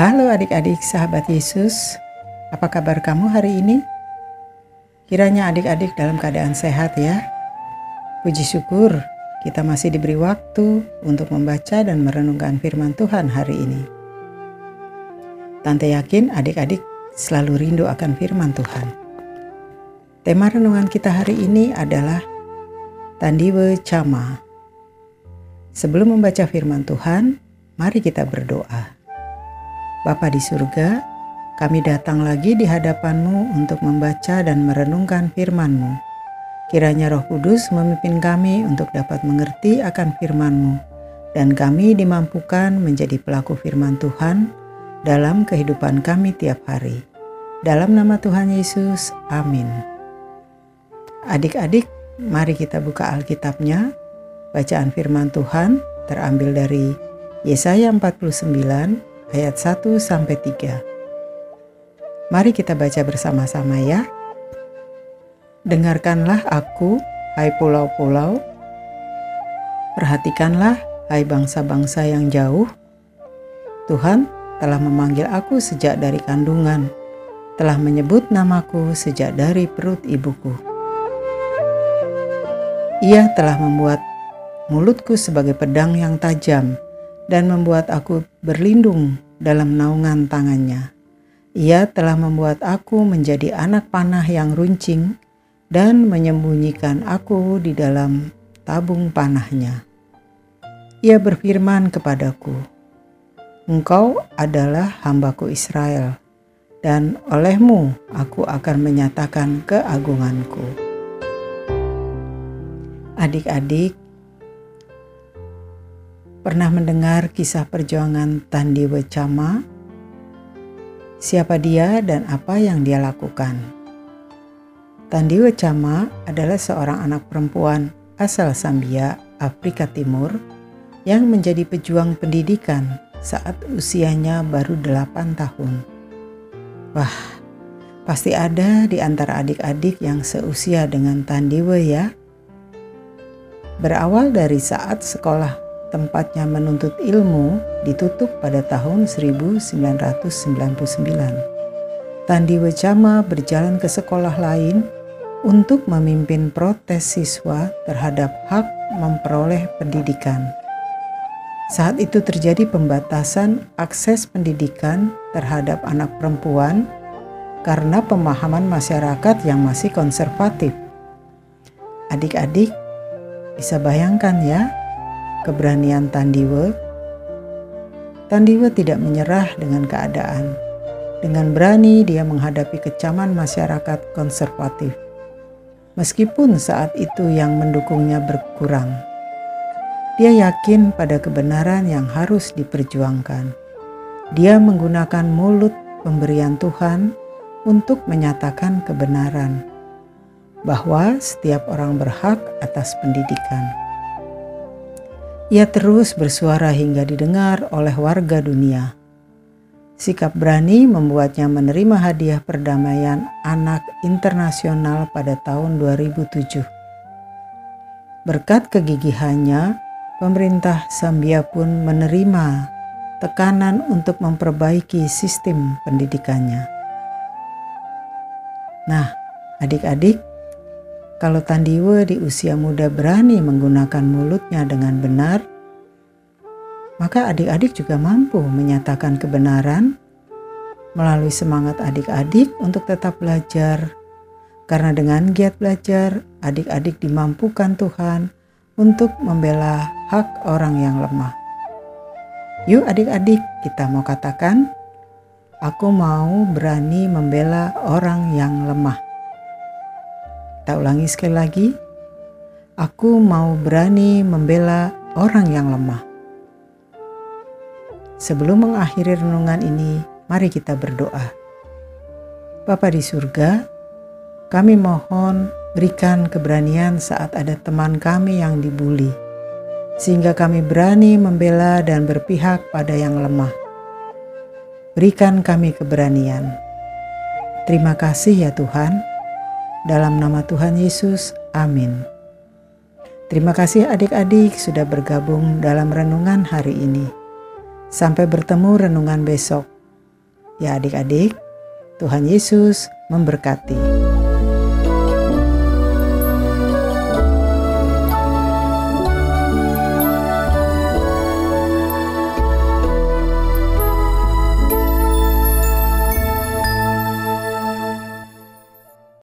Halo adik-adik sahabat Yesus, apa kabar kamu hari ini? Kiranya adik-adik dalam keadaan sehat ya. Puji syukur kita masih diberi waktu untuk membaca dan merenungkan firman Tuhan hari ini. Tante yakin adik-adik selalu rindu akan firman Tuhan. Tema renungan kita hari ini adalah Tandiwe Cama. Sebelum membaca firman Tuhan, mari kita berdoa. Bapa di surga, kami datang lagi di hadapanmu untuk membaca dan merenungkan firman-Mu. Kiranya roh kudus memimpin kami untuk dapat mengerti akan firman-Mu, dan kami dimampukan menjadi pelaku firman Tuhan dalam kehidupan kami tiap hari. Dalam nama Tuhan Yesus, amin. Adik-adik, mari kita buka Alkitabnya. Bacaan firman Tuhan terambil dari Yesaya 49 ayat 1 sampai 3. Mari kita baca bersama-sama ya. Dengarkanlah aku, hai pulau-pulau. Perhatikanlah, hai bangsa-bangsa yang jauh. Tuhan telah memanggil aku sejak dari kandungan, telah menyebut namaku sejak dari perut ibuku. Ia telah membuat mulutku sebagai pedang yang tajam dan membuat aku berlindung dalam naungan tangannya. Ia telah membuat aku menjadi anak panah yang runcing dan menyembunyikan aku di dalam tabung panahnya. Ia berfirman kepadaku, Engkau adalah hambaku Israel, dan olehmu aku akan menyatakan keagunganku. Adik-adik, Pernah mendengar kisah perjuangan Tandi Wecama? Siapa dia dan apa yang dia lakukan? Tandi Wecama adalah seorang anak perempuan asal Zambia, Afrika Timur yang menjadi pejuang pendidikan saat usianya baru 8 tahun. Wah, pasti ada di antara adik-adik yang seusia dengan Tandiwe ya. Berawal dari saat sekolah tempatnya menuntut ilmu ditutup pada tahun 1999. Tandi Wecama berjalan ke sekolah lain untuk memimpin protes siswa terhadap hak memperoleh pendidikan. Saat itu terjadi pembatasan akses pendidikan terhadap anak perempuan karena pemahaman masyarakat yang masih konservatif. Adik-adik bisa bayangkan ya, keberanian Tandiwe, Tandiwe tidak menyerah dengan keadaan. Dengan berani dia menghadapi kecaman masyarakat konservatif. Meskipun saat itu yang mendukungnya berkurang. Dia yakin pada kebenaran yang harus diperjuangkan. Dia menggunakan mulut pemberian Tuhan untuk menyatakan kebenaran bahwa setiap orang berhak atas pendidikan. Ia terus bersuara hingga didengar oleh warga dunia. Sikap berani membuatnya menerima hadiah perdamaian anak internasional pada tahun 2007. Berkat kegigihannya, pemerintah Zambia pun menerima tekanan untuk memperbaiki sistem pendidikannya. Nah, adik-adik, kalau Tandiwe di usia muda berani menggunakan mulutnya dengan benar, maka adik-adik juga mampu menyatakan kebenaran melalui semangat adik-adik untuk tetap belajar. Karena dengan giat belajar, adik-adik dimampukan Tuhan untuk membela hak orang yang lemah. Yuk adik-adik, kita mau katakan, aku mau berani membela orang yang lemah. Kita ulangi sekali lagi. Aku mau berani membela orang yang lemah. Sebelum mengakhiri renungan ini, mari kita berdoa. Bapa di surga, kami mohon berikan keberanian saat ada teman kami yang dibuli, sehingga kami berani membela dan berpihak pada yang lemah. Berikan kami keberanian. Terima kasih ya Tuhan. Dalam nama Tuhan Yesus, amin. Terima kasih adik-adik sudah bergabung dalam renungan hari ini. Sampai bertemu renungan besok. Ya adik-adik, Tuhan Yesus memberkati.